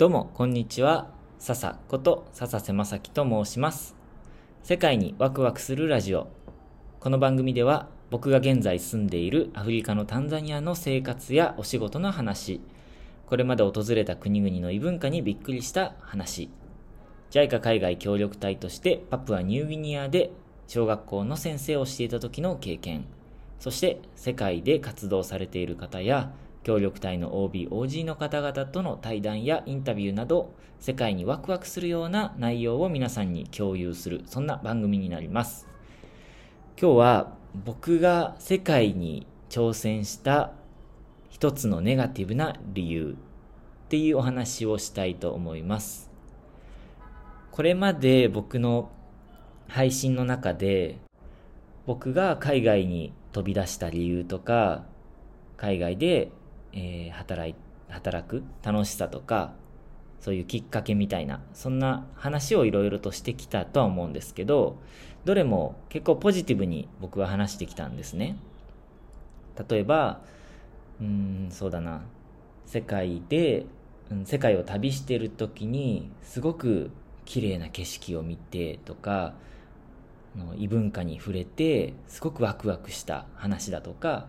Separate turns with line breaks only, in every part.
どうも、こんにちは。笹こと笹瀬正樹と申します。世界にワクワクするラジオ。この番組では、僕が現在住んでいるアフリカのタンザニアの生活やお仕事の話、これまで訪れた国々の異文化にびっくりした話、JICA 海外協力隊としてパプアニューギニアで小学校の先生をしていた時の経験、そして世界で活動されている方や協力隊の OB、OG の方々との対談やインタビューなど世界にワクワクするような内容を皆さんに共有するそんな番組になります。今日は僕が世界に挑戦した一つのネガティブな理由っていうお話をしたいと思います。これまで僕の配信の中で僕が海外に飛び出した理由とか海外でえー、働い働く楽しさとかそういうきっかけみたいなそんな話をいろいろとしてきたとは思うんですけどどれも結構ポジティブに僕は話してきたんですね。例えばうんそうだな。世界で、うん、世界を旅してる時にすごく綺麗な景色を見てとかの異文化に触れてすごくワクワクした話だとか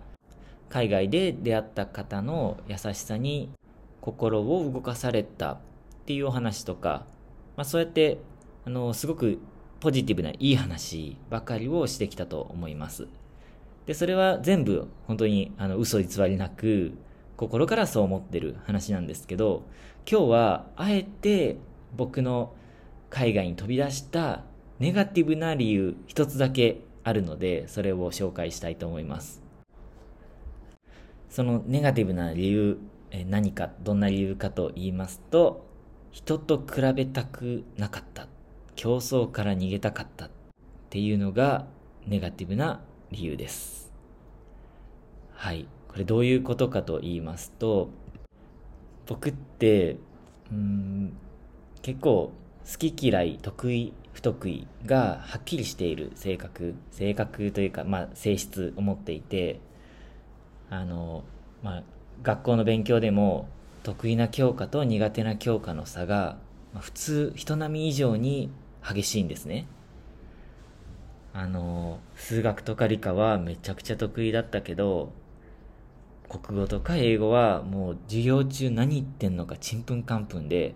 海外で出会った方の優しさに心を動かされたっていうお話とか、まあ、そうやってあのすごくポジティブないい話ばかりをしてきたと思います。でそれは全部本当にあの嘘偽りなく心からそう思ってる話なんですけど今日はあえて僕の海外に飛び出したネガティブな理由一つだけあるのでそれを紹介したいと思います。そのネガティブな理由、え何か、どんな理由かと言いますと、人と比べたくなかった。競争から逃げたかったっていうのがネガティブな理由です。はい。これどういうことかと言いますと、僕って、うん、結構好き嫌い、得意、不得意がはっきりしている性格、性格というか、まあ性質を持っていて、あの、まあ、学校の勉強でも得意な教科と苦手な教科の差が、まあ、普通人並み以上に激しいんですね。あの数学とか理科はめちゃくちゃ得意だったけど国語とか英語はもう授業中何言ってんのかちんぷんかんぷんで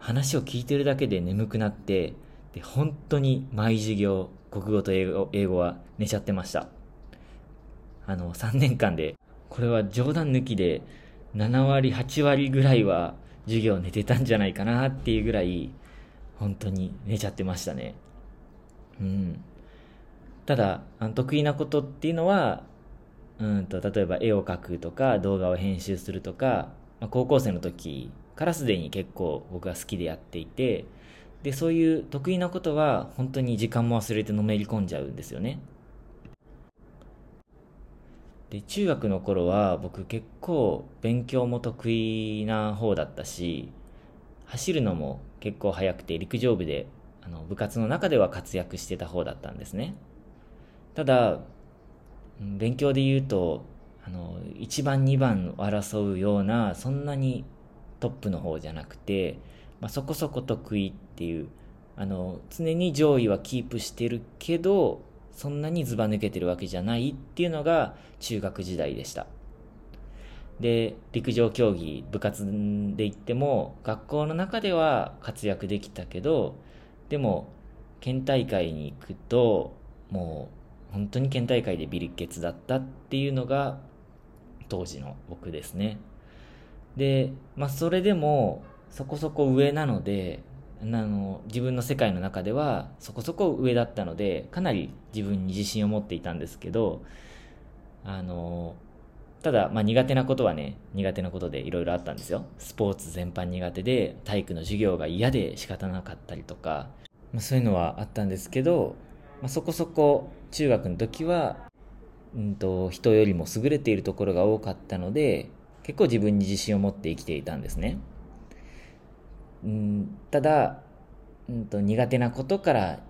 話を聞いてるだけで眠くなってで本当に毎授業国語と英語英語は寝ちゃってました。あの3年間でこれは冗談抜きで7割8割ぐらいは授業寝てたんじゃないかなっていうぐらい本当に寝ちゃってましたね。うん。ただあの得意なことっていうのはうんと例えば絵を描くとか動画を編集するとか、まあ、高校生の時からすでに結構僕は好きでやっていてでそういう得意なことは本当に時間も忘れてのめり込んじゃうんですよね。で中学の頃は僕結構勉強も得意な方だったし走るのも結構速くて陸上部であの部活の中では活躍してた方だったんですね。ただ勉強で言うとあの1番2番を争うようなそんなにトップの方じゃなくて、まあ、そこそこ得意っていうあの常に上位はキープしてるけどそんなにずば抜けてるわけじゃないっていうのが中学時代でした。で、陸上競技、部活で言っても、学校の中では活躍できたけど、でも、県大会に行くと、もう、本当に県大会でビリケツだったっていうのが、当時の僕ですね。で、まあ、それでも、そこそこ上なので、あの自分の世界の中ではそこそこ上だったのでかなり自分に自信を持っていたんですけどあのただ、まあ、苦手なことはね苦手なことでいろいろあったんですよ。スポーツ全般苦手で体育の授業が嫌で仕方なかったりとか、まあ、そういうのはあったんですけど、まあ、そこそこ中学の時は、うんと、人よりも優れているところが多かったので結構自分に自信を持って生きていたんですね。うんただ、うんと、苦手なことから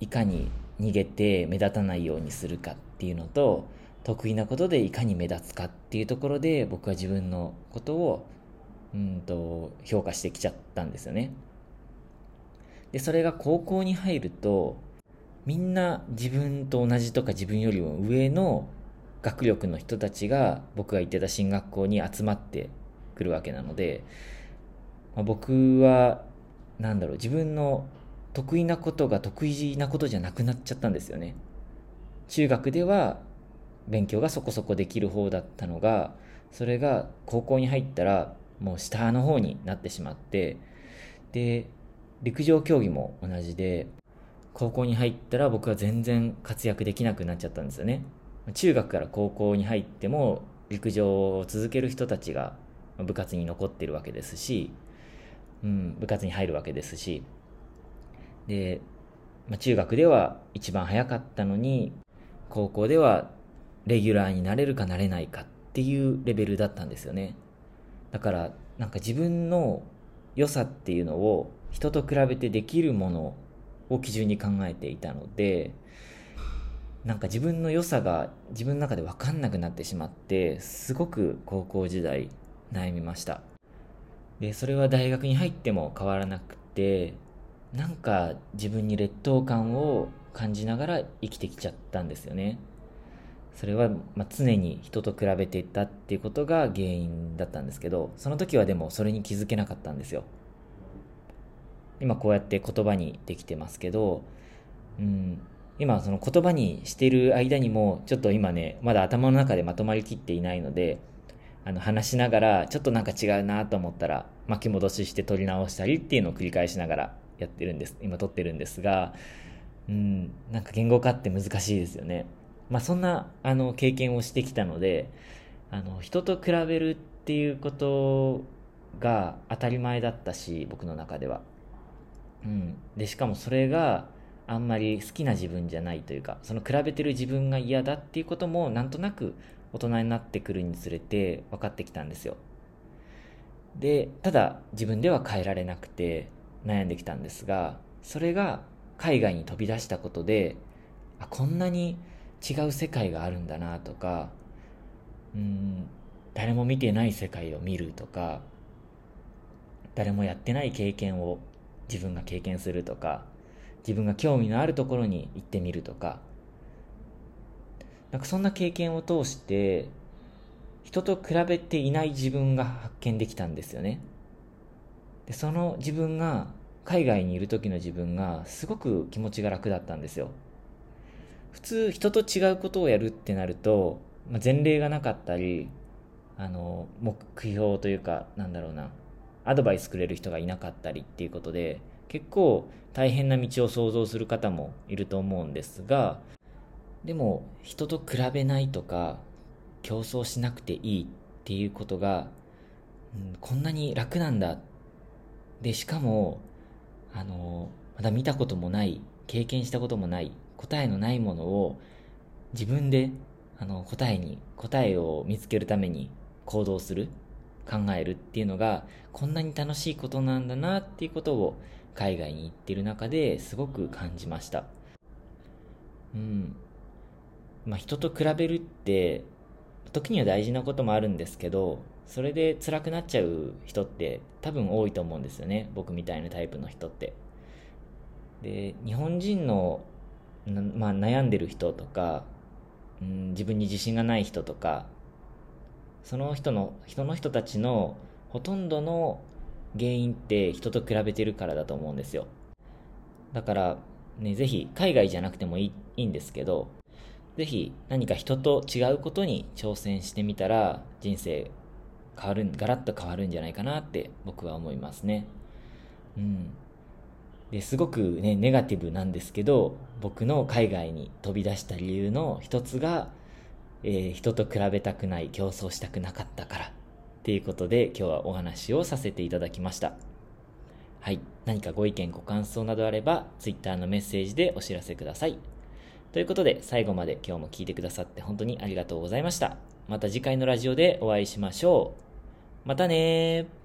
いかに逃げて目立たないようにするかっていうのと得意なことでいかに目立つかっていうところで僕は自分のことをうんと、評価してきちゃったんですよね。で、それが高校に入ると、みんな自分と同じとか自分よりも上の学力の人たちが僕が行ってた進学校に集まってくるわけなので、まあ、僕は、なんだろう、自分の得意なことが得意なことじゃなくなっちゃったんですよね。中学では勉強がそこそこできる方だったのが、それが高校に入ったらもう下の方になってしまって、で、陸上競技も同じで、高校に入ったら僕は全然活躍できなくなっちゃったんですよね。中学から高校に入っても陸上を続ける人たちが部活に残ってるわけですし、うん、部活に入るわけですし、で、まあ、中学では一番早かったのに、高校ではレギュラーになれるかなれないかっていうレベルだったんですよね。だから、なんか自分の良さっていうのを人と比べてできるものを基準に考えていたので、なんか自分の良さが自分の中で分かんなくなってしまって、すごく高校時代悩みました。で、それは大学に入っても変わらなくて、なんか自分に劣等感を感じながら生きてきちゃったんですよね。それは、ま常に人と比べていたっていうことが原因だったんですけど、その時はでもそれに気づけなかったんですよ。今こうやって言葉にできてますけど、うん、今その言葉にしてる間にも、ちょっと今ね、まだ頭の中でまとまりきっていないので、あの話しながら、ちょっとなんか違うなと思ったら、巻き戻しして取り直したりっていうのを繰り返しながらやってるんです。今撮ってるんですが、うん、なんか言語化って難しいですよね。まあそんな、あの、経験をしてきたので、あの、人と比べるっていうことが当たり前だったし、僕の中では。うん。で、しかもそれがあんまり好きな自分じゃないというか、その比べてる自分が嫌だっていうこともなんとなく大人になってくるにつれて分かってきたんですよ。で、ただ自分では変えられなくて悩んできたんですが、それが海外に飛び出したことで、あ、こんなに違う世界があるんだなとか、うん、誰も見てない世界を見るとか、誰もやってない経験を自分が経験するとか、自分が興味のあるところに行ってみるとか、なんかそんな経験を通して、人と比べていない自分が発見できたんですよね。で、その自分が、海外にいる時の自分がすごく気持ちが楽だったんですよ。普通人と違うことをやるってなると、まあ、前例がなかったり、あの、目標というか、なんだろうな、アドバイスくれる人がいなかったりっていうことで、結構大変な道を想像する方もいると思うんですが、でも人と比べないとか、競争しなくていいっていうことが、うん、こんなに楽なんだ。で、しかも、あの、まだ見たこともない、経験したこともない、答えのないものを自分であの答えに、答えを見つけるために行動する、考えるっていうのがこんなに楽しいことなんだなっていうことを海外に行ってる中ですごく感じました。うん。まあ人と比べるって時には大事なこともあるんですけど、それで辛くなっちゃう人って多分多いと思うんですよね。僕みたいなタイプの人って。で、日本人のまあ、悩んでる人とか、うん、自分に自信がない人とか、その人の、人の人たちのほとんどの原因って人と比べてるからだと思うんですよ。だから、ね、ぜひ海外じゃなくてもいいいいんですけど、ぜひ何か人と違うことに挑戦してみたら人生変わる、ガラッと変わるんじゃないかなって僕は思いますね。うん。ですごくね、ネガティブなんですけど、僕の海外に飛び出した理由の一つが、えー、人と比べたくない、競争したくなかったからっていうことで今日はお話をさせていただきました。はい。何かご意見、ご感想などあれば、Twitter のメッセージでお知らせください。ということで、最後まで今日も聞いてくださって本当にありがとうございました。また次回のラジオでお会いしましょう。またねー。